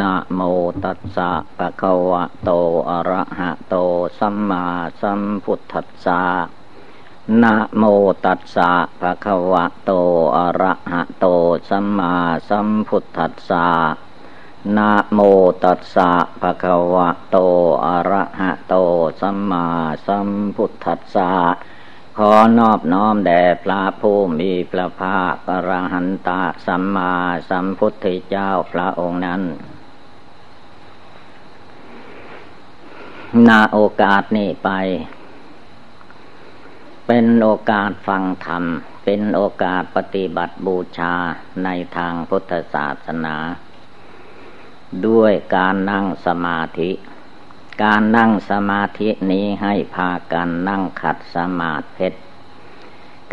นะโมตัสสะปะคะวะโต อะระหะโต สัมมาสัมพุทธัสสะนะโมตัสสะภะคะวะโต อะระหะโต สัมมาสัมพุทธัสสะนะโมตัสสะภะคะวะโต อะระหะโต สัมมาสัมพุทธัสสะขอนอบน้อมแด่พระผู้มีพระภาคอรหันตสัมมาสัมพุทธเจ้าพระองค์นั้น นาโอกาสนี้ไป เป็นโอกาสฟังธรรม เป็นโอกาสปฏิบัติบูชาในทางพุทธศาสนา ด้วยการนั่งสมาธิ การนั่งสมาธินี้ให้พากันนั่งขัดสมาธิ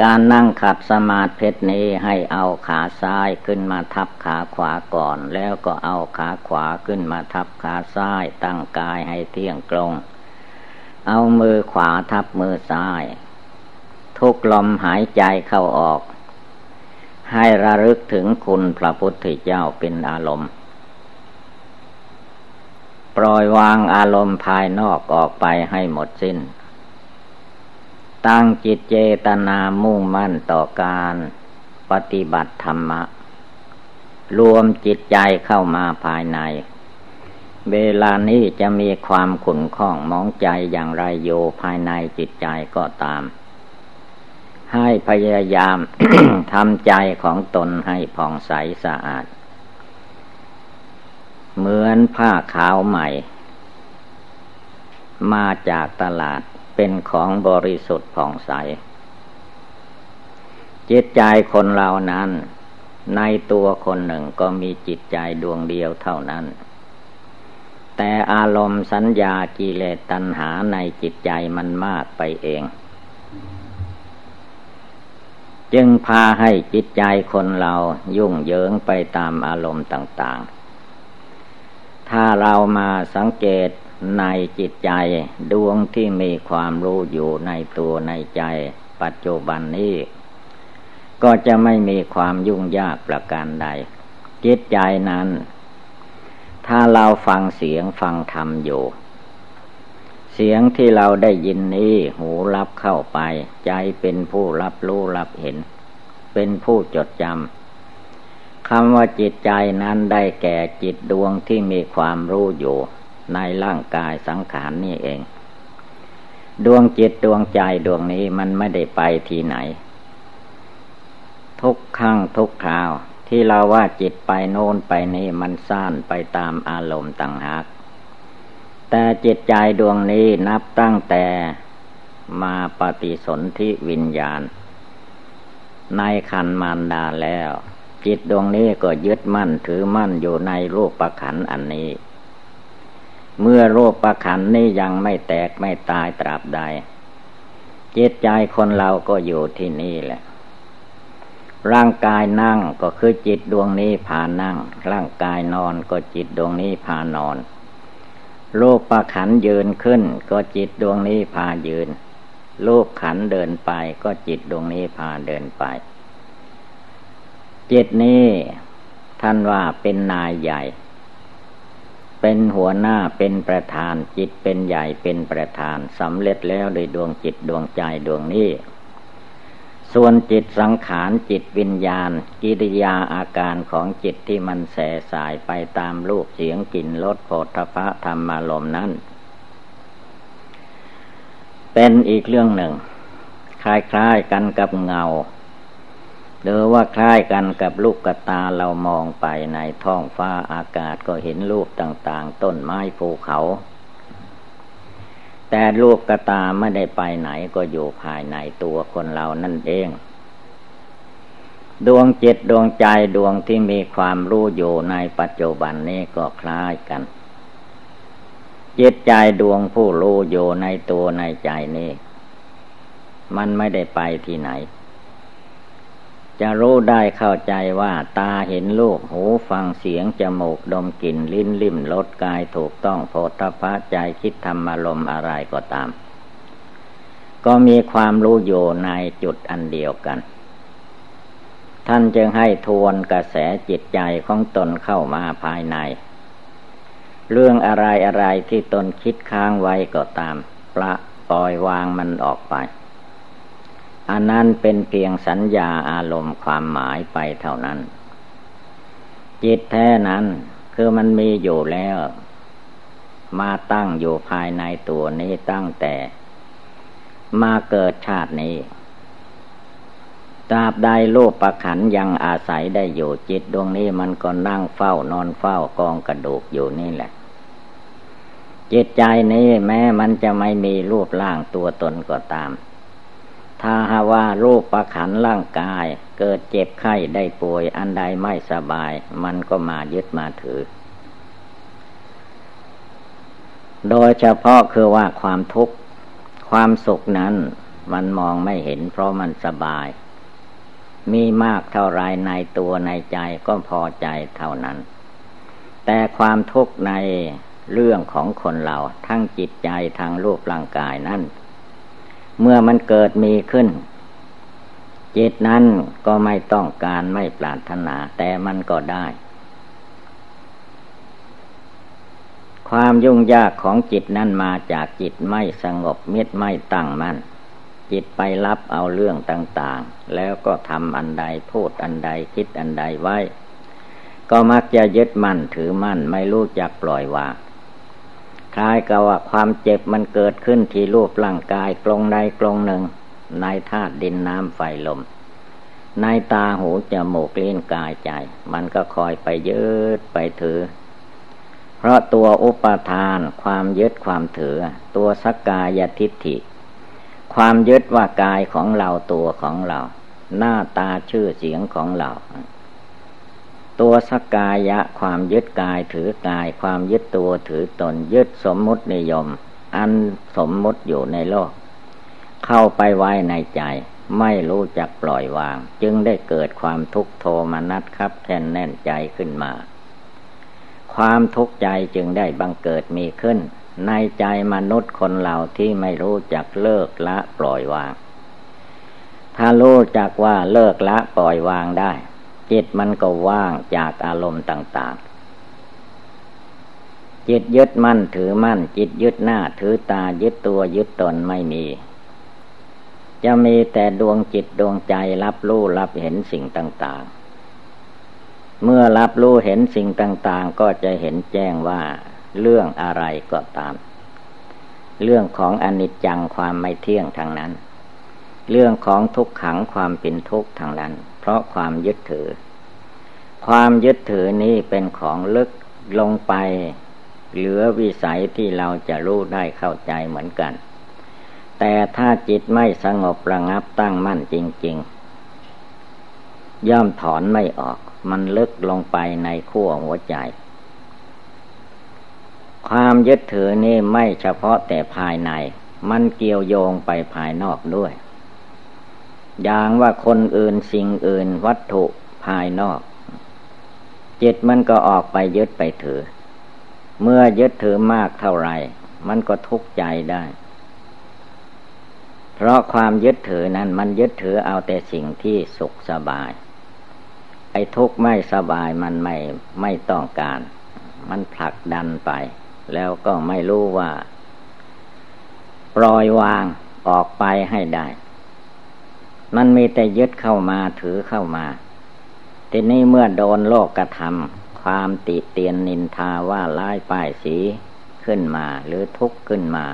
การนั่งขัดสมาธินี้ให้เอาขาซ้ายขึ้นมาทับขาขวาก่อน แล้วก็เอาขาขวาขึ้นมาทับขาซ้าย ตั้งกายให้เที่ยงตรง เอามือขวาทับมือซ้าย ทุกลมหายใจเข้าออก ให้ระลึกถึงคุณพระพุทธเจ้าเป็นอารมณ์ ปล่อยวางอารมณ์ภายนอกออกไปให้หมดสิน้น ตั้งจิตเจตนามุ่งมั่นต่อการปฏิบัติธรรมะ รวมจิตใจเข้ามาภายใน เวลานี้จะมีความขุ่นข้องมองใจอย่างไรโยภายในจิตใจก็ตาม ให้พยายามทำใจของตนให้ผ่องใสสะอาด เหมือนผ้าขาวใหม่ มาจากตลาด เป็นของบริสุทธิ์ผ่องใส จิตใจคนเรานั้น ในตัวคนหนึ่งก็มีจิตใจดวงเดียวเท่านั้น แต่อารมณ์สัญญากิเลสตัณหาในจิตใจมันมากไปเอง จึงพาให้จิตใจคนเรายุ่งเหยิงไปตามอารมณ์ต่าง ๆ ถ้าเรามาสังเกต ในจิตใจดวงที่มีความรู้อยู่ในตัวในใจปัจจุบันนี้ ก็จะไม่มีความยุ่งยากประการใด จิตใจนั้น ถ้าเราฟังเสียงฟังธรรมอยู่ เสียงที่เราได้ยินนี้หูรับเข้าไป ใจเป็นผู้รับรู้รับเห็น เป็นผู้จดจำคำว่าจิตใจนั้นได้แก่จิตดวงที่มีความรู้อยู่ ในร่างกายสังขารนี่เอง ดวงจิตดวงใจดวงนี้มันไม่ได้ไปที่ไหน ทุกครั้งทุกคราว ที่เราว่าจิตไปโน้นไปนี่มันซ่านไปตามอารมณ์ต่างหากแต่จิตใจดวงนี้นับตั้งแต่มาปฏิสนธิวิญญาณ ในคันมารดาแล้ว จิตดวงนี้ก็ยึดมั่นถือมั่นอยู่ในรูปประขันอันนี้ เมื่อโรคประขันนี้ยังไม่แตกไม่ตายตราบใด จิตใจคนเราก็อยู่ที่นี่แหละ ร่างกายนั่งก็คือจิตดวงนี้พานั่ง ร่างกายนอนก็จิตดวงนี้พานอน โลกประขันยืนขึ้น ก็จิตดวงนี้พายืน โลกขันเดินไปก็จิตดวงนี้พาเดินไปจิตนี้ท่านว่าเป็นนายใหญ่ เป็นหัวหน้าเป็นประธานจิตเป็นใหญ่เป็นประธานสำเร็จแล้วโดยดวงจิตดวงใจดวงนี้ ส่วนจิตสังขารจิตวิญญาณ กิริยาอาการของจิตที่มันแสสายไปตามรูปเสียงกลิ่นรสโผฏฐะธรรมารมนั้น เป็นอีกเรื่องหนึ่ง คล้ายๆกันกับเงา หรือว่าคล้ายกันกับลูกกระตาเรามองไปในท้องฟ้าอากาศก็เห็นรูปต่างๆ ต้นไม้ภูเขา แต่ลูกกระตาไม่ได้ไปไหนก็อยู่ภายในตัวคนเรานั่นเอง ดวงจิตดวงใจดวงที่มีความรู้อยู่ในปัจจุบันนี้ก็คล้ายกัน จิตใจดวงผู้รู้อยู่ในตัวในใจนี้ มันไม่ได้ไปที่ไหน จะรู้ได้เข้าใจว่าตาเห็นรูปหูฟังเสียง จมูกดมกลิ่นลิ้นลิ่มรสกายถูกต้องโพธพะใจคิดธรรมอารมณ์อะไรก็ตาม ก็มีความรู้อยู่ในจุดอันเดียวกัน ท่านจึงให้ทวนกระแสจิตใจของตนเข้ามาภายใน เรื่องอะไรอะไรที่ตนคิดค้างไว้ก็ตามปละปล่อยวางมันออกไป อันนั้นเป็นเพียงสัญญาอารมณ์ความหมายไปเท่านั้น จิตแท้นั้นคือมันมีอยู่แล้ว มาตั้งอยู่ภายในตัวนี้ตั้งแต่ มาเกิดชาตินี้ตราบใดโลกประขันยังอาศัยได้อยู่จิตดวงนี้มันก็นั่งเฝ้านอนเฝ้ากองกระดูกอยู่นี่แหละ จิตใจนี้แม้มันจะไม่มีรูปร่างตัวตนก็ตาม ถ้าหาว่ารูปประขันร่างกาย เกิดเจ็บไข้ได้ป่วยอันใดไม่สบาย มันก็มายึดมาถือ โดยเฉพาะคือว่าความทุกข์ ความสุขนั้นมันมองไม่เห็นเพราะมันสบาย มีมากเท่าไรในตัวในใจก็พอใจเท่านั้น แต่ความทุกข์ในเรื่องของคนเราทั้งจิตใจทางรูปร่างกายนั้น เมื่อมันเกิดมีขึ้น จิตนั้นก็ไม่ต้องการไม่ปรารถนา แต่มันก็ได้ ความยุ่งยากของจิตนั้นมาจากจิตไม่สงบมิตรไม่ตั้งมัน่นจิตไปรับเอาเรื่องต่าง ๆ แล้วก็ทำอันใดพูดอันใดคิดอันใดไว้ ก็มักจะยึดมั่นถือมั่นไม่รู้จักปล่อยวาง คล้ายกับว่าความเจ็บมันเกิดขึ้นที่รูปร่างกายกลงใดกลงหนึ่ง ในธาตุดินน้ำไฟลม ในตาหูจมูกลิ้นกายใจ มันก็คอยไปยึดไปถือ เพราะตัวอุปทานความยึดความถือ ตัวสักกายทิฏฐิ ความยึดว่ากายของเราตัวของเรา หน้าตาชื่อเสียงของเรา ตัวสกายะความยึดกายถือกาย ความยึดตัวถือตนยึดสมมุตินิยม อันสมมุติอยู่ในโลก เข้าไปไว้ในใจ ไม่รู้จักปล่อยวาง จึงได้เกิดความทุกข์โทมนัสครับแค่นแน่นใจขึ้นมา ความทุกข์ใจจึงได้บังเกิดมีขึ้น ในใจมนุษย์คนเราที่ไม่รู้จักเลิกละปล่อยวาง ถ้ารู้จักว่าเลิกละปล่อยวางได้ จิตมันก็ว่างจากอารมณ์ต่าง ๆ จิตยึดมั่นถือมั่น จิตยึดหน้าถือตายึดตัวยึดตนไม่มี จะมีแต่ดวงจิตดวงใจรับรู้รับเห็นสิ่งต่าง ๆ เมื่อรับรู้เห็นสิ่งต่าง ๆ ก็จะเห็นแจ้งว่าเรื่องอะไรก็ตาม เรื่องของอนิจจังความไม่เที่ยงทางนั้น เรื่องของทุกขังความเป็นทุกข์ทางนั้น เพราะความยึดถือ ความยึดถือนี้เป็นของลึกลงไป เหลือวิสัยที่เราจะรู้ได้เข้าใจเหมือนกัน แต่ถ้าจิตไม่สงบระงับตั้งมั่นจริง ๆ ย่อมถอนไม่ออก มันลึกลงไปในขั้วหัวใจ ความยึดถือนี่ไม่เฉพาะแต่ภายใน มันเกี่ยวโยงไปภายนอกด้วย อย่างว่าคนอื่นสิ่งอื่นวัตถุภายนอก จิตมันก็ออกไปยึดไปถือ เมื่อยึดถือมากเท่าไหร่มันก็ทุกข์ใจได้ เพราะความยึดถือนั้นมันยึดถือเอาแต่สิ่งที่สุขสบาย ไอ้ทุกข์ไม่สบายมันไม่ไม่ต้องการ มันผลักดันไป แล้วก็ไม่รู้ว่า ปล่อยวางออกไปให้ได้ มันมีแต่ยึดเข้ามาถือเข้ามาทีนี้เมื่อโดนโลกกระทำความติเตียนนินทาว่าร้ายป้ายสีขึ้นมาหรือทุกข์ขึ้นมา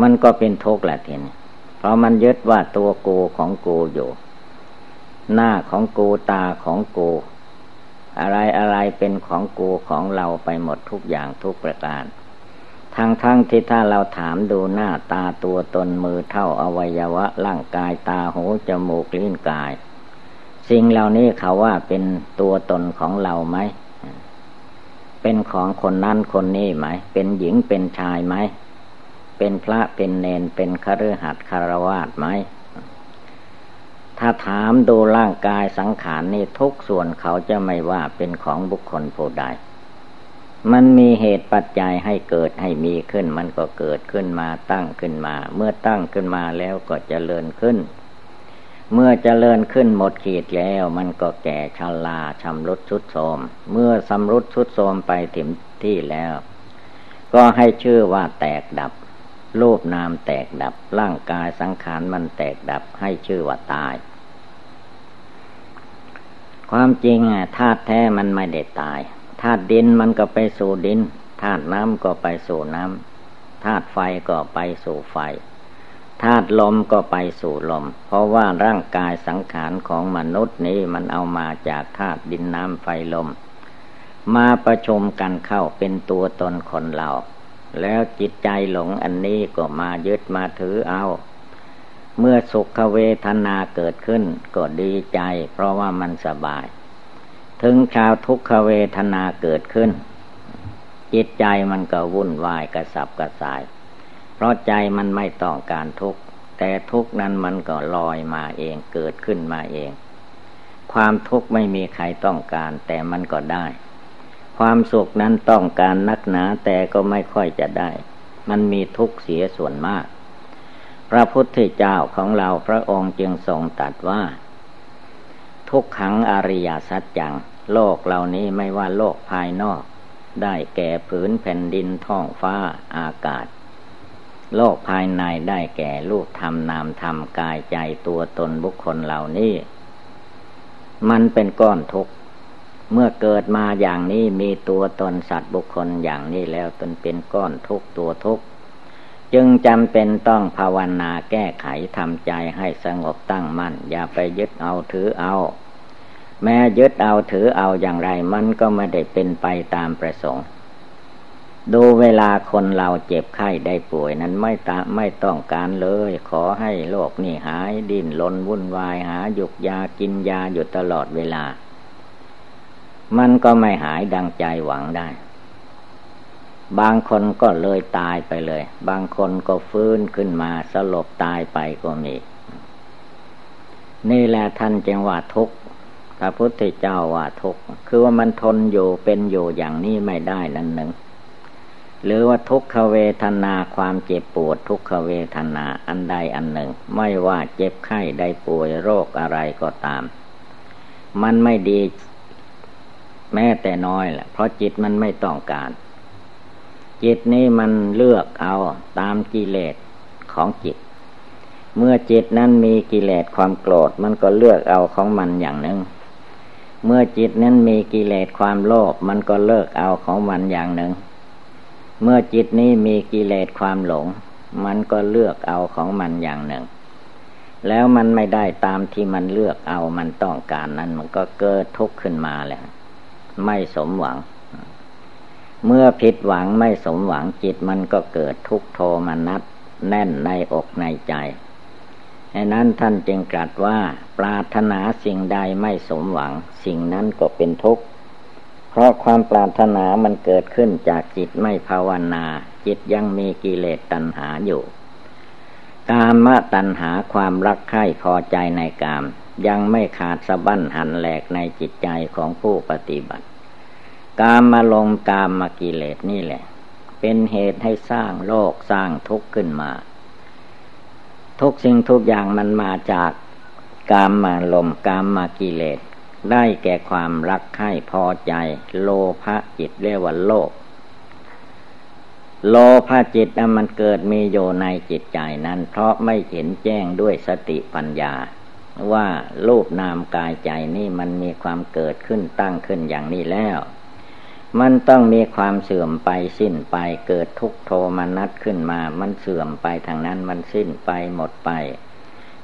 มันก็เป็นทุกข์แหละทีนี้เพราะมันยึดว่าตัวกูของกูอยู่ หน้าของกูตาของกู อะไรอะไรเป็นของกูของเราไปหมดทุกอย่างทุกประการ ทั้งทั้งที่ถ้าเราถามดูหน้าตาตัวตนมือเท่าอวัยวะร่างกายตาหูจมูกลิ้นกาย สิ่งเหล่านี้เขาว่าเป็นตัวตนของเราไหม เป็นของคนนั้นคนนี้ไหม เป็นหญิงเป็นชายไหม เป็นพระเป็นเนนเป็นคฤหัสถ์คารวาสไหม ถ้าถามดูร่างกายสังขารนี่ทุกส่วนเขาจะไม่ว่าเป็นของบุคคลผู้ใด มันมีเหตุปัจจัยให้เกิดให้มีขึ้น มันก็เกิดขึ้นมาตั้งขึ้นมา เมื่อตั้งขึ้นมาแล้วก็จเจริญขึ้น เมื่อจเจริญขึ้นหมดขีดแล้วมันก็แก่ชราชำรุดชุดโทมเมื่อสำรุดชุดโทมไปถึงที่แล้ว ก็ให้ชื่อว่าแตกดับรูปนามแตกดับร่างกายสังขารมันแตกดับให้ชื่อว่าตาย ความจริงอะธาตุแท้มันไม่ได้ตาย ธาตุดินมันก็ไปสู่ดินธาตุน้ำก็ไปสู่น้ำธาตุไฟก็ไปสู่ไฟธาตุลมก็ไปสู่ลม เพราะว่าร่างกายสังขารของมนุษย์นี้มันเอามาจากธาตุดินน้ำไฟลม มาประชุมกันเข้าเป็นตัวตนคนเรา แล้วจิตใจหลงอันนี้ก็มายึดมาถือเอา เมื่อสุขเวทนาเกิดขึ้นก็ดีใจ เพราะว่ามันสบาย ถึงชาวทุกขเวทนาเกิดขึ้น จิตใจมันก็วุ่นวายกระสับกระส่าย เพราะใจมันไม่ต้องการทุกข์แต่ทุกข์นั้นมันก็ลอยมาเองเกิดขึ้นมาเอง ความทุกข์ไม่มีใครต้องการแต่มันก็ได้ ความสุขนั้นต้องการนักหนาแต่ก็ไม่ค่อยจะได้ มันมีทุกข์เสียส่วนมาก พระพุทธเจ้าของเราพระองค์จึงทรงตรัสว่า ทุกขังอริยสัจจัง โลกเหล่านี้ไม่ว่าโลกภายนอก ได้แก่ผืนแผ่นดินท้องฟ้าอากาศ โลกภายในได้แก่รูปธรรมนามธรรมกายใจตัวตนบุคคลเหล่านี้ มันเป็นก้อนทุกข์เมื่อเกิดมาอย่างนี้มีตัวตนสัตว์บุคคลอย่างนี้แล้วตนเป็นก้อนทุกตัวทุก จึงจำเป็นต้องภาวนาแก้ไขทำใจให้สงบตั้งมั่น อย่าไปยึดเอาถือเอา แม้ยึดเอาถือเอาอย่างไรมันก็ไม่ได้เป็นไปตามประสงค์ ดูเวลาคนเราเจ็บไข้ได้ป่วยนั้นไม่ตาไม่ต้องการเลย ขอให้โรคนี่หายดิ้นลนวุ่นวายหาหยุกยากินยาอยู่ตลอดเวลา มันก็ไม่หายดังใจหวังได้ บางคนก็เลยตายไปเลย บางคนก็ฟื้นขึ้นมาสลบตายไปก็มี นี่แหละท่านจึงว่าทุกข์พระพุทธเจ้าว่าทุกข์คือว่ามันทนอยู่เป็นอยู่อย่างนี้ไม่ได้นั่นหนึ่งหรือว่าทุกขเวทนาความเจ็บปวด ทุกขเวทนาอันใดอันหนึ่ง ไม่ว่าเจ็บไข้ได้ป่วยโรคอะไรก็ตาม มันไม่ดีแม้แต่น้อยแหละเพราะจิตมันไม่ต้องการ จิตนี้มันเลือกเอาตามกิเลสของจิต เมื่อจิตนั้นมีกิเลสความโกรธมันก็เลือกเอาของมันอย่างหนึ่ง เมื่อจิตนั้นมีกิเลสความโลภมันก็เลิกเอาของมันอย่างหนึ่ง เมื่อจิตนี้มีกิเลสความหลง มันก็เลือกเอาของมันอย่างหนึ่ง แล้วมันไม่ได้ตามที่มันเลือกเอามันต้องการนั้น มันก็เกิดทุกข์ขึ้นมาแหละไม่สมหวัง เมื่อผิดหวังไม่สมหวังจิตมันก็เกิดทุกโทมนัสแน่นในอกในใจดังนั้นท่านจึงตรัสว่า ปรารถนาสิ่งใดไม่สมหวัง สิ่งนั้นก็เป็นทุกข์ เพราะความปรารถนามันเกิดขึ้นจากจิตไม่ภาวนา จิตยังมีกิเลสตัณหาอยู่ กามตัณหาความรักใคร่พอใจในกาม ยังไม่ขาดสะบั้นหันแหลกในจิตใจของผู้ปฏิบัติ กามมาลงกามมากิเลสนี่แหละ เป็นเหตุให้สร้างโลกสร้างทุกข์ขึ้นมา ทุกสิ่งทุกอย่างมันมาจากกามมาลมกามมากิเลส ได้แก่ความรักใคร่พอใจ โลภะจิตเรียกว่าโลก โลภะจิตมันเกิดมีอยู่ในจิตใจนั้น เพราะไม่เห็นแจ้งด้วยสติปัญญา ว่ารูปนามกายใจนี่มันมีความเกิดขึ้นตั้งขึ้นอย่างนี้แล้ว มันต้องมีความเสื่อมไปสิ้นไปเกิดทุกโทมนัสขึ้นมา มันเสื่อมไปทางนั้นมันสิ้นไปหมดไป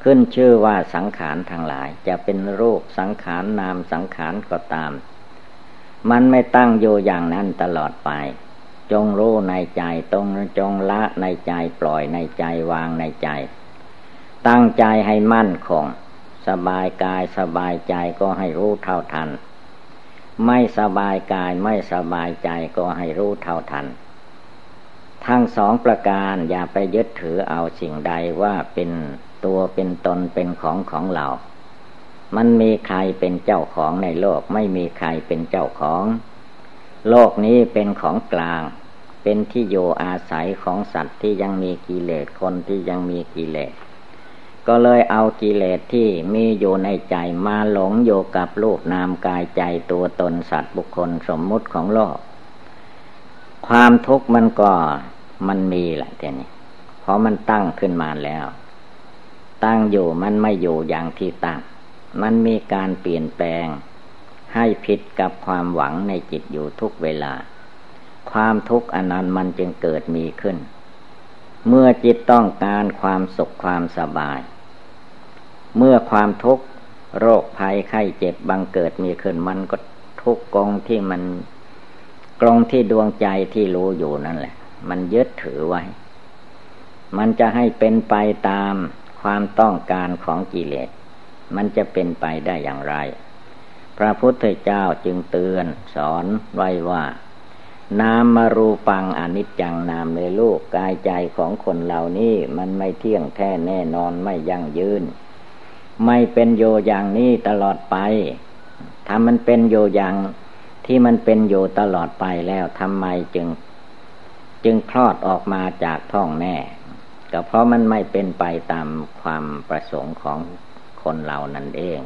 ขึ้นชื่อว่าสังขารทางหลาย จะเป็นรูปสังขารนามสังขารก็ตาม มันไม่ตั้งอยู่อย่างนั้นตลอดไป จงรู้ในใจตรงจงละในใจปล่อยในใจวางในใจ ตั้งใจให้มั่นคง สบายกายสบายใจก็ให้รู้เท่าทัน ไม่สบายกายไม่สบายใจก็ให้รู้เท่าทัน ทั้งสองประการอย่าไปยึดถือเอาสิ่งใดว่าเป็นตัวเป็นตนเป็นของของเรา มันมีใครเป็นเจ้าของในโลกไม่มีใครเป็นเจ้าของ โลกนี้เป็นของกลาง เป็นที่โยอาศัยของสัตว์ที่ยังมีกิเลสคนที่ยังมีกิเลส ก็เลยเอากิเลสที่มีอยู่ในใจมาหลงโยกับรูปนามกายใจตัวตนสัตว์บุคคลสมมุติของโลก ความทุกข์มันก็มันมีแหละทีนี้เพราะมันตั้งขึ้นมาแล้ว ตั้งอยู่มันไม่อยู่อย่างที่ตั้ง มันมีการเปลี่ยนแปลง ให้ผิดกับความหวังในจิตอยู่ทุกเวลา ความทุกข์อันนั้นมันจึงเกิดมีขึ้น เมื่อจิตต้องการความสุขความสบาย เมื่อความทุกข์โรคภัยไข้เจ็บบังเกิดมีขึ้นมันก็ทุกกองที่มันกรงที่ดวงใจที่รู้อยู่นั่นแหละ มันยึดถือไว้ มันจะให้เป็นไปตามความต้องการของกิเลส มันจะเป็นไปได้อย่างไร พระพุทธเจ้าจึงเตือนสอนไว้ว่า นามมารูปังอนิจจังนามในลูกกายใจของคนเหล่านี้มันไม่เที่ยงแท้แน่นอนไม่ยั่งยืน ไม่เป็นโยอย่างนี้ตลอดไป ถ้ามันเป็นโยอย่างที่มันเป็นอยู่ตลอดไปแล้วทำไมจึง จึงคลอดออกมาจากท้องแม่ก็เพราะมันไม่เป็นไปตามความประสงค์ของคนเรานั่นเอง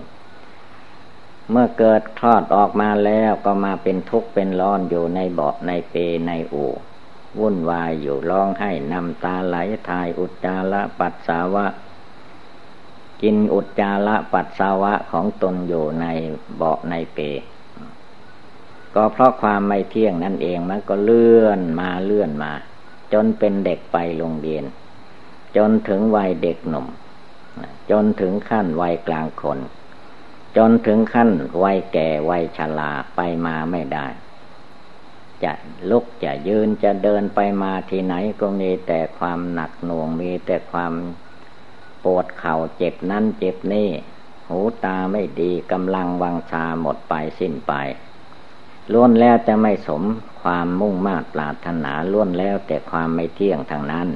เมื่อเกิดคลอดออกมาแล้วก็มาเป็นทุกข์เป็นร้อนอยู่ในเบาะในเปในอู่วุ่นวายอยู่ร้องให้นำตาไหลทายอุจจาระปัสสาวะ กินอุจจาระปัสสาวะของตนอยู่ในเบาะในเป ก็เพราะความไม่เที่ยงนั่นเองมันก็เลื่อนมาเลื่อนมา จนเป็นเด็กไปโรงเรียน จนถึงวัยเด็กหนุ่ม จนถึงขั้นวัยกลางคน จนถึงขั้นวัยแก่วัยชราไปมาไม่ได้ จะลุกจะยืนจะเดินไปมาที่ไหนก็มีแต่ความหนักหน่วงมีแต่ความปวดเข่าเจ็บนั่นเจ็บนี่หูตาไม่ดีกำลังวังชาหมดไปสิ้นไปล้วนแล้วจะไม่สมความมุ่งมา่ปรารถนาล้วนแล้วแต่ความไม่เที่ยงทางนั้น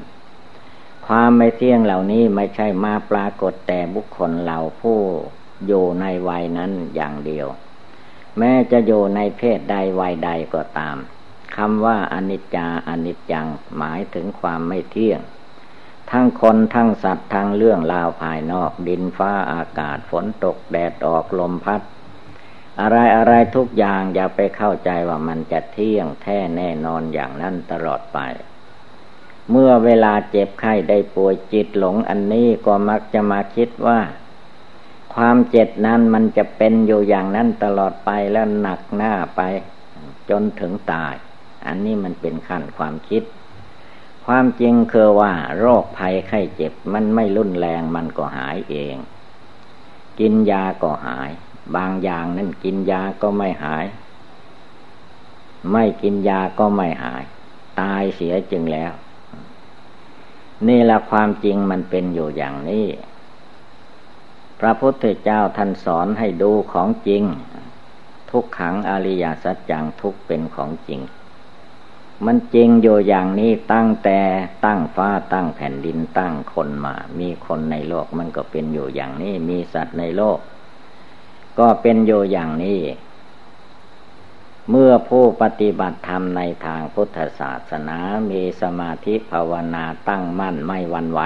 ความไม่เที่ยงเหล่านี้ไม่ใช่มาปรากฏแต่บุคคลเราผู้ อยู่ในวัยนั้นอย่างเดียว แม้จะอยู่ในเพศใดวัยใดก็ตามคำว่าอนิจจาอนิจจังหมายถึงความไม่เที่ยง ทั้งคนทั้งสัตว์ทั้งเรื่องราวภายนอกดินฟ้าอากาศฝนตกแดดออกลมพัด อะไรอะไรทุกอย่างอย่าไปเข้าใจว่ามันจะเที่ยงแท้แน่นอนอย่างนั้นตลอดไป เมื่อเวลาเจ็บไข้ได้ป่วยจิตหลงอันนี้ก็มักจะมาคิดว่า ความเจ็บนั้นมันจะเป็นอยู่อย่างนั้นตลอดไปแล้วหนักหน้าไป จนถึงตาย อันนี้มันเป็นขั้นความคิด ความจริงคือว่าโรคภัยไข้เจ็บมันไม่รุนแรงมันก็หายเอง กินยาก็หาย บางอย่างนั้นกินยาก็ไม่หาย ไม่กินยาก็ไม่หาย ตายเสียจึงแล้ว นี่ละความจริงมันเป็นอยู่อย่างนี้ พระพุทธเจ้าท่านสอนให้ดูของจริง ทุกขังอริยสัจจังทุกเป็นของจริง มันจริงอยู่อย่างนี้ตั้งแต่ตั้งฟ้าตั้งแผ่นดินตั้งคนมา มีคนในโลกมันก็เป็นอยู่อย่างนี้ มีสัตว์ในโลก ก็เป็นอยู่อย่างนี้ เมื่อผู้ปฏิบัติธรรมในทางพุทธศาสนา มีสมาธิภาวนาตั้งมั่นไม่วันไหว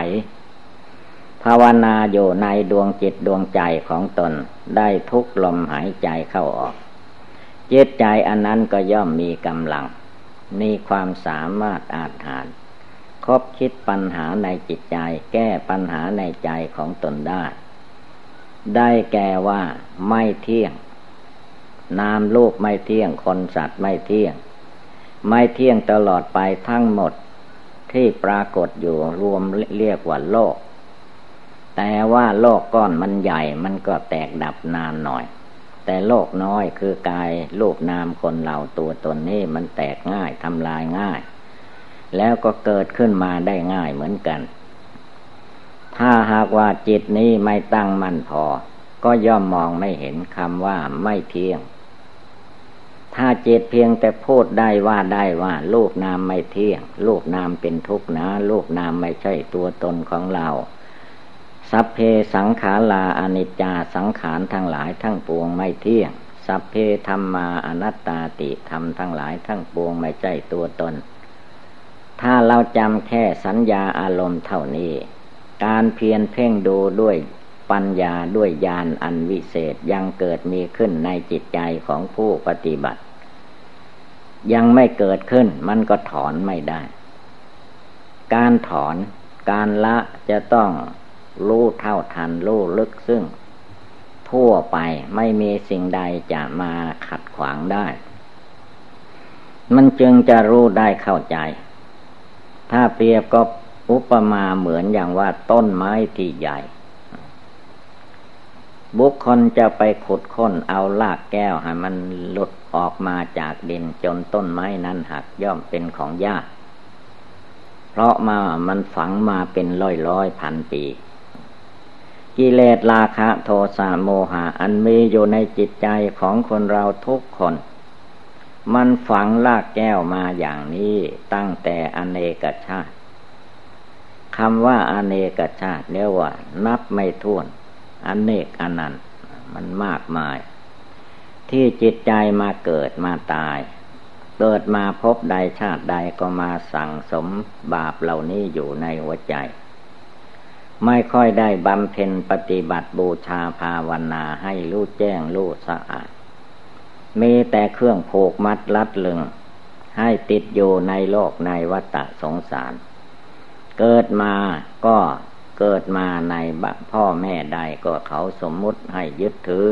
ภาวนาอยู่ในดวงจิตดวงใจของตนได้ทุกลมหายใจเข้าออก จิตใจอันนั้นก็ย่อมมีกำลัง มีความสามารถอาจหารคบคิดปัญหาในจิตใจ แก้ปัญหาในใจของตนได้ ได้แก่ว่าไม่เที่ยง นามลูกไม่เที่ยงคนสัตว์ไม่เที่ยง ไม่เที่ยงตลอดไปทั้งหมดที่ปรากฏอยู่รวมเรียกว่าโลก แต่ว่าโลกก้อนมันใหญ่มันก็แตกดับนานหน่อย แต่โลกน้อยคือกายรูปนามคนเราตัวตนนี้มันแตกง่ายทำลายง่าย แล้วก็เกิดขึ้นมาได้ง่ายเหมือนกัน ถ้าหากว่าจิตนี้ไม่ตั้งมั่นพอ ก็ย่อมมองไม่เห็นคำว่าไม่เที่ยง ถ้าจิตเพียงแต่พูดได้ว่าได้ว่าลูกนามไม่เที่ยงลูกนามเป็นทุกข์นะลูกนามไม่ใช่ตัวตนของเรา สัพเพสังขาราอนิจจาสังขารทั้งหลายทั้งปวงไม่เที่ยง สัพเพธรรมาอนัตตาติธรรมทั้งหลายทั้งปวงไม่ใช่ตัวตน ถ้าเราจำแค่สัญญาอารมณ์เท่านี้ การเพียรเพ่งดูด้วยปัญญาด้วยญาณอันวิเศษยังเกิดมีขึ้นในจิตใจของผู้ปฏิบัติ ยังไม่เกิดขึ้นมันก็ถอนไม่ได้ การถอนการละจะต้อง รู้เท่าทันรู้ลึกซึ่ง ทั่วไปไม่มีสิ่งใดจะมาขัดขวางได้ มันจึงจะรู้ได้เข้าใจ ถ้าเปรียบก็อุปมาเหมือนอย่างว่าต้นไม้ที่ใหญ่ บุคคลจะไปขุดค้นเอาลากแก้วให้มันหลุดออกมาจากดินจนต้นไม้นั้นหักย่อมเป็นของยาก เพราะมามันฝังมาเป็นร้อยร้อยพันปี กิเลสราคะโทสะโมหะ อันมีอยู่ในจิตใจของคนเราทุกคน มันฝังลากแก้วมาอย่างนี้ตั้งแต่อเนกชาติคำว่าอเนกชาติเรียกว่า นับไม่ถ้วนอเนกอนันต์มันมากมาย ที่จิตใจมาเกิดมาตาย เกิดมาพบใดชาติใดก็มาสั่งสมบาปเหล่านี้อยู่ในหัวใจ ไม่ค่อยได้บำเพ็ญปฏิบัติบูชาภาวนาให้รู้แจ้งรู้สะอาด มีแต่เครื่องผูกมัดลัดลึง ให้ติดอยู่ในโลกในวัฏสงสาร เกิดมาก็เกิดมาในบพ่อแม่ใดก็เขาสมมุติให้ยึดถือ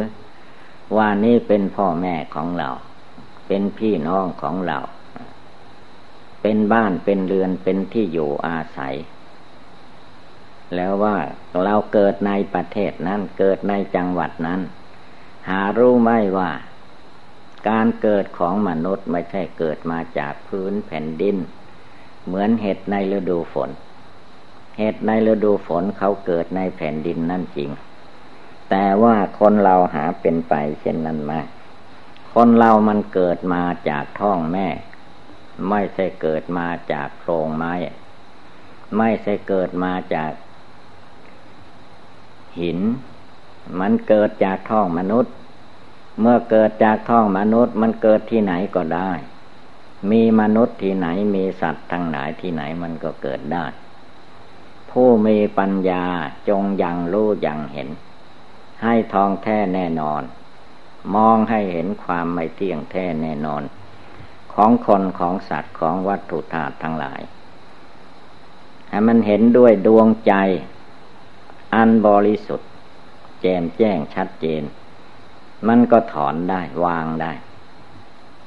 ว่านี่เป็นพ่อแม่ของเรา เป็นพี่น้องของเรา เป็นบ้านเป็นเรือนเป็นที่อยู่อาศัย แล้วว่าเราเกิดในประเทศนั้น เกิดในจังหวัดนั้น หารู้ไหมว่า การเกิดของมนุษย์ไม่ใช่เกิดมาจากพื้นแผ่นดิน เหมือนเห็ดในฤดูฝน เห็ดในฤดูฝนเขาเกิดในแผ่นดินนั่นจริง แต่ว่าคนเราหาเป็นไปเช่นนั้นไหมคนเรามันเกิดมาจากท้องแม่ ไม่ใช่เกิดมาจากโครงไม้ ไม่ใช่เกิดมาจาก หิน มันเกิดจากท้องมนุษย์ เมื่อเกิดจากท้องมนุษย์ มันเกิดที่ไหนก็ได้ มีมนุษย์ที่ไหนมีสัตว์ทั้งหลายที่ไหนมันก็เกิดได้ ผู้มีปัญญาจงยังรู้ยังเห็น ให้ทองแท้แน่นอน มองให้เห็นความไม่เที่ยงแท้แน่นอน ของคนของสัตว์ของวัตถุธาตุทั้งหลายให้มันเห็นด้วยดวงใจ อันบริสุทธิ์ แจ่มแจ้งชัดเจน มันก็ถอนได้วางได้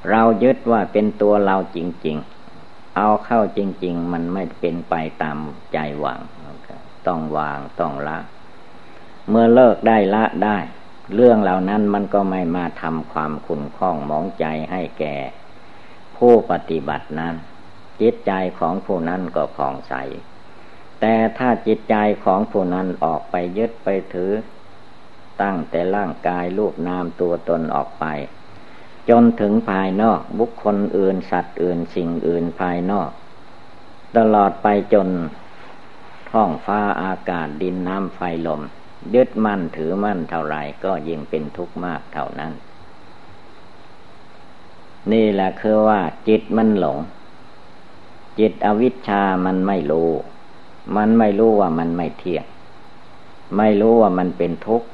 เรายึดว่าเป็นตัวเราจริง ๆ เอาเข้าจริง ๆ มันไม่เป็นไปตามใจหวัง ต้องวางต้องละ เมื่อเลิกได้ละได้ เรื่องเหล่านั้นมันก็ไม่มาทำความขุ่นข้องมองใจให้แก่ ผู้ปฏิบัตินั้น จิตใจของผู้นั้นก็ผ่องใส แต่ถ้าจิตใจของผู้นั้นออกไปยึดไปถือ ตั้งแต่ร่างกายรูปนามตัวตนออกไป จนถึงภายนอกบุคคลอื่นสัตว์อื่นสิ่งอื่นภายนอก ตลอดไปจนท้องฟ้าอากาศดินน้ำไฟลม ยึดมั่นถือมั่นเท่าไรก็ยิ่งเป็นทุกข์มากเท่านั้น นี่แหละคือว่าจิตมันหลง จิตอวิชชามันไม่รู้ มันไม่รู้ว่ามันไม่เที่ยง ไม่รู้ว่ามันเป็นทุกข์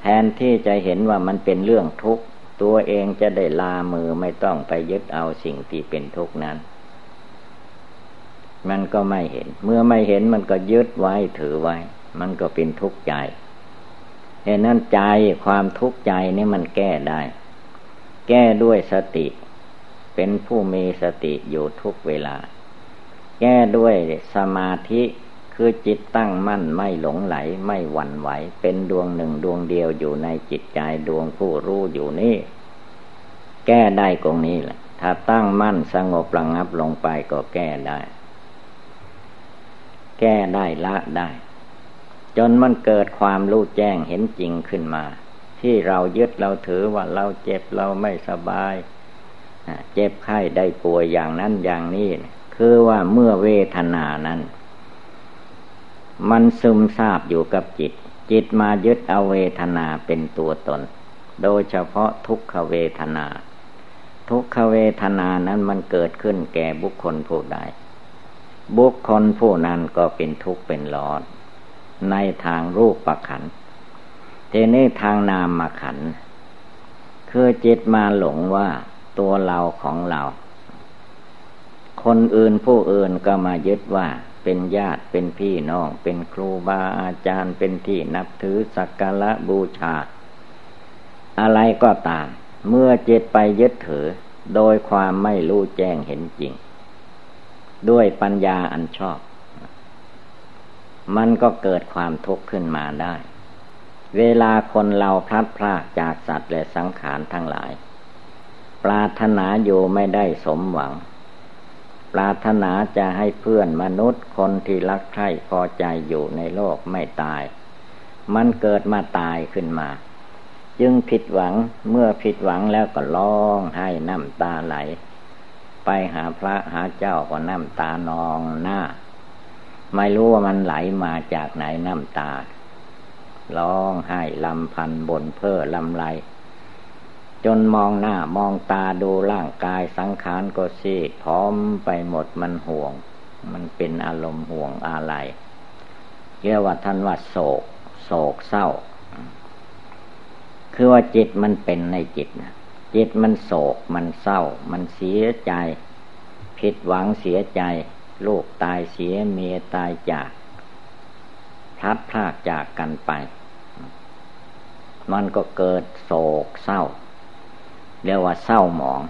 แทนที่จะเห็นว่ามันเป็นเรื่องทุกข์ ตัวเองจะได้ลามือไม่ต้องไปยึดเอาสิ่งที่เป็นทุกข์นั้น มันก็ไม่เห็น เมื่อไม่เห็นมันก็ยึดไว้ถือไว้ มันก็เป็นทุกข์ใจเหตุนั้นใจความทุกข์ใจนี่มันแก้ได้ แก้ด้วยสติ เป็นผู้มีสติอยู่ทุกเวลา แก้ด้วยสมาธิคือจิตตั้งมั่นไม่หลงไหลไม่หวั่นไหว เป็นดวงหนึ่งดวงเดียวอยู่ในจิตใจดวงผู้รู้อยู่นี่ แก้ได้ตรงนี้แหละ ถ้าตั้งมั่นสงบระงับลงไปก็แก้ได้ แก้ได้ละได้ จนมันเกิดความรู้แจ้งเห็นจริงขึ้นมา ที่เรายึดเราถือว่าเราเจ็บเราไม่สบาย เจ็บไข้ได้ป่วยอย่างนั้นอย่างนี้ คือว่าเมื่อเวทนานั้น มันซึมซาบอยู่กับจิต จิตมายึดเอาเวทนาเป็นตัวตน โดยเฉพาะทุกขเวทนา ทุกขเวทนานั้นมันเกิดขึ้นแก่บุคคลผู้ใด บุคคลผู้นั้นก็เป็นทุกข์เป็นร้อน ในทางรูปประขันเทนี้ทางนามมาขันคือจิตมาหลงว่าตัวเราของเรา คนอื่นผู้อื่นก็มายึดว่า เป็นญาติเป็นพี่น้อง เป็นครูบาอาจารย์เป็นที่นับถือสักการะบูชา อะไรก็ตาม เมื่อจิตไปยึดถือ โดยความไม่รู้แจ้งเห็นจริง ด้วยปัญญาอันชอบ มันก็เกิดความทุกข์ขึ้นมาได้ เวลาคนเราพลัดพรากจากสัตว์และสังขารทั้งหลาย ปรารถนาอยู่ไม่ได้สมหวัง ปรารถนาจะให้เพื่อนมนุษย์คนที่รักใคร่พอใจอยู่ในโลกไม่ตาย มันเกิดมาตายขึ้นมา จึงผิดหวังเมื่อผิดหวังแล้วก็ร้องให้น้ำตาไหล ไปหาพระหาเจ้าก็น้ำตานองหน้า ไม่รู้ว่ามันไหลมาจากไหนน้ำตาร้องให้ลำพันบนเพ้อลำไร จนมองหน้ามองตาดูร่างกายสังขารก็ซีดพร้อมไปหมดมันห่วง มันเป็นอารมณ์ห่วงอะไรเรียกว่าท่านว่าโศก โศกเศร้า คือว่าจิตมันเป็นในจิตนะจิตมันโศกมันเศร้า มันเสียใจ ผิดหวังเสียใจ ลูกตายเสียเมียตายจากพลัดพรากจากกันไป มันก็เกิดโศกเศร้า เรียกว่าเศร้าหมอง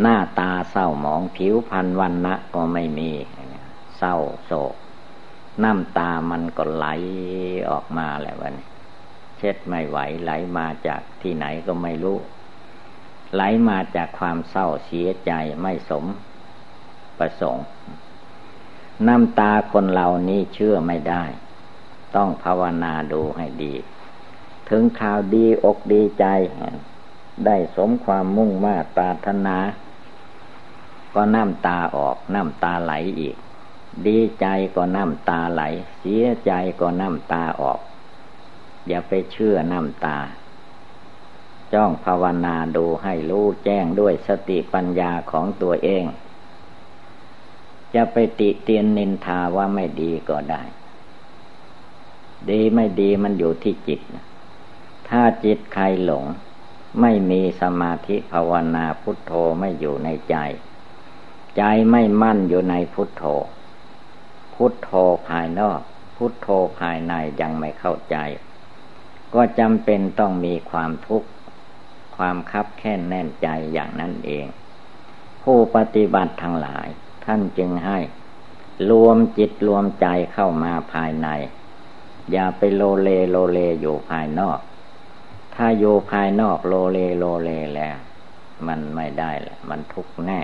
หน้าตาเศร้าหมองผิวพรรณวันนะก็ไม่มี เศร้าโศก น้ำตามันก็ไหลออกมาแหละวันเช็ดไม่ไหวไหลมาจากที่ไหนก็ไม่รู้ ไหลมาจากความเศร้าเสียใจไม่สมประสงค์ น้ำตาคนเรานี่เชื่อไม่ได้ ต้องภาวนาดูให้ดี ถึงข่าวดีอกดีใจ ได้สมความมุ่งมา่ปรารถนา ก็น้ำตาออกน้ำตาไหลอีก ดีใจก็น้ำตาไหล เสียใจก็น้ำตาออก อย่าไปเชื่อน้ำตา จ้องภาวนาดูให้รู้แจ้งด้วยสติปัญญาของตัวเองจะไปติเตียนนินทาว่าไม่ดีก็ได้ ดีไม่ดีมันอยู่ที่จิต ถ้าจิตใครหลง ไม่มีสมาธิภาวนาพุทโธไม่อยู่ในใจ ใจไม่มั่นอยู่ในพุทโธ พุทโธภายนอก พุทโธภายในยังไม่เข้าใจ ก็จำเป็นต้องมีความทุกข์ ความคับแค้นแน่นใจอย่างนั้นเอง ผู้ปฏิบัติทั้งหลาย ท่านจึงให้ รวมจิตรวมใจเข้ามาภายใน อย่าไปโลเลโลเลอยู่ภายนอก ถ้าอยู่ภายนอกโลเลโลเลแล้ว มันไม่ได้แหละมันทุกข์แน่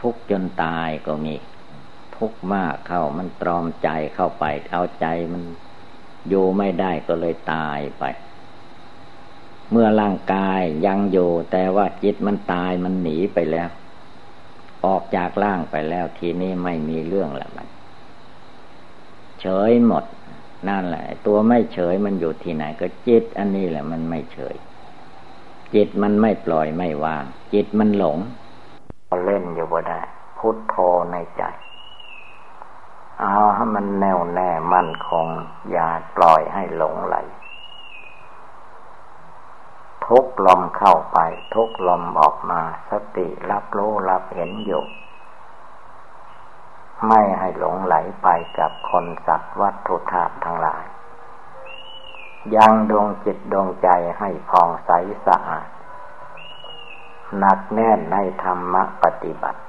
ทุกข์จนตายก็มี ทุกข์มากเข้ามันตรอมใจเข้าไป เอาใจมันอยู่ไม่ได้ก็เลยตายไป เมื่อร่างกายยังอยู่ แต่ว่าจิตมันตายมันหนีไปแล้ว ออกจากร่างไปแล้วทีนี้ไม่มีเรื่องแล้วมันเฉยหมด นั่นแหละ ตัวไม่เฉยมันอยู่ที่ไหน ก็จิตอันนี้แหละมันไม่เฉย จิตมันไม่ปล่อยไม่วาง จิตมันหลงเล่นอยู่บ่ได้ พุทโธในใจ เอาให้มันแน่วแน่มั่นคง อย่าปล่อยให้หลงไหล ทุกลมเข้าไป ทุกลมออกมา สติรับรู้รับเห็นอยู่ ไม่ให้หลงไหลไปกับคนสัตว์วัตถุธาตุทั้งหลาย ยังดวงจิตดวงใจให้ผ่องใสสะอาดหนักแน่นในธรรมปฏิบัติ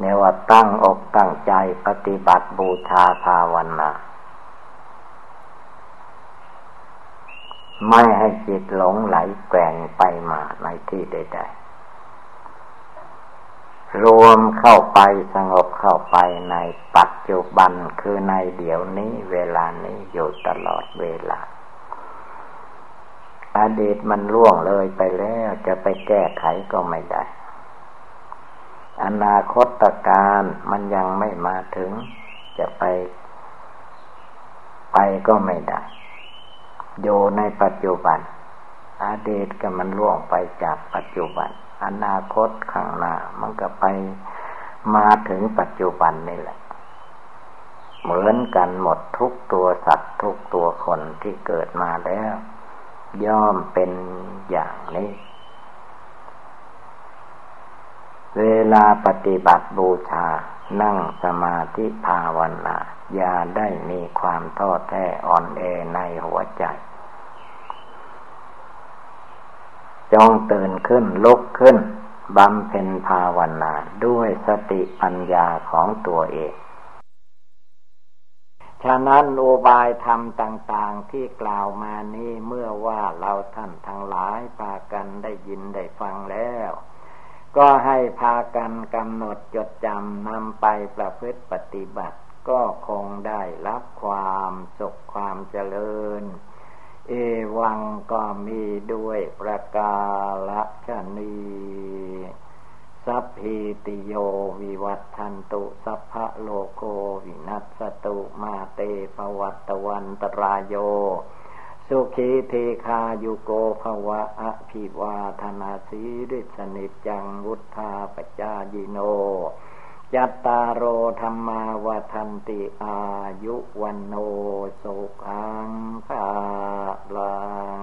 เนว่าตั้งอกตั้งใจปฏิบัติบูชาภาวนา ไม่ให้จิตหลงไหลแกว่งไปมาในที่ใดๆ รวมเข้าไปสงบเข้าไปในปัจจุบันคือในเดี๋ยวนี้เวลานี้อยู่ตลอดเวลาอดีตมันล่วงเลยไปแล้วจะไปแก้ไขก็ไม่ได้ อนาคตการมันยังไม่มาถึง จะไป ไปก็ไม่ได้ อยู่ในปัจจุบัน อดีตก็มันล่วงไปจากปัจจุบัน อนาคตข้างหน้ามันก็ไปมาถึงปัจจุบันนี่แหละ เหมือนกันหมดทุกตัวสัตว์ทุกตัวคนที่เกิดมาแล้ว ย่อมเป็นอย่างนี้ เวลาปฏิบัติบูชา นั่งสมาธิภาวนาอย่าได้มีความท้อแท้อ่อนแอในหัวใจ จงตื่นขึ้นลุกขึ้นบำเพ็ญภาวนาด้วยสติปัญญาของตัวเอง ฉะนั้นโอบายธรรมต่าง ๆที่กล่าวมานี้เมื่อว่าเราท่านทั้งหลายพากันได้ยินได้ฟังแล้ว ก็ให้พากันกำหนดจดจำนำไปประพฤติปฏิบัติ ก็คงได้รับความสุขความเจริญ เอวังก็มีด้วยประกาศนีสัพพิติโยวิวัตทันตุสัพพะโลโกวินัสตุมาเตภวัตวันตรายโย สุขีเทคายุโกภวะอภิวาธนาสีริสนิจังวุธาปจายิโน ยัตตาโรธรรมาวทันติอายุวันโนสุขังภาลัง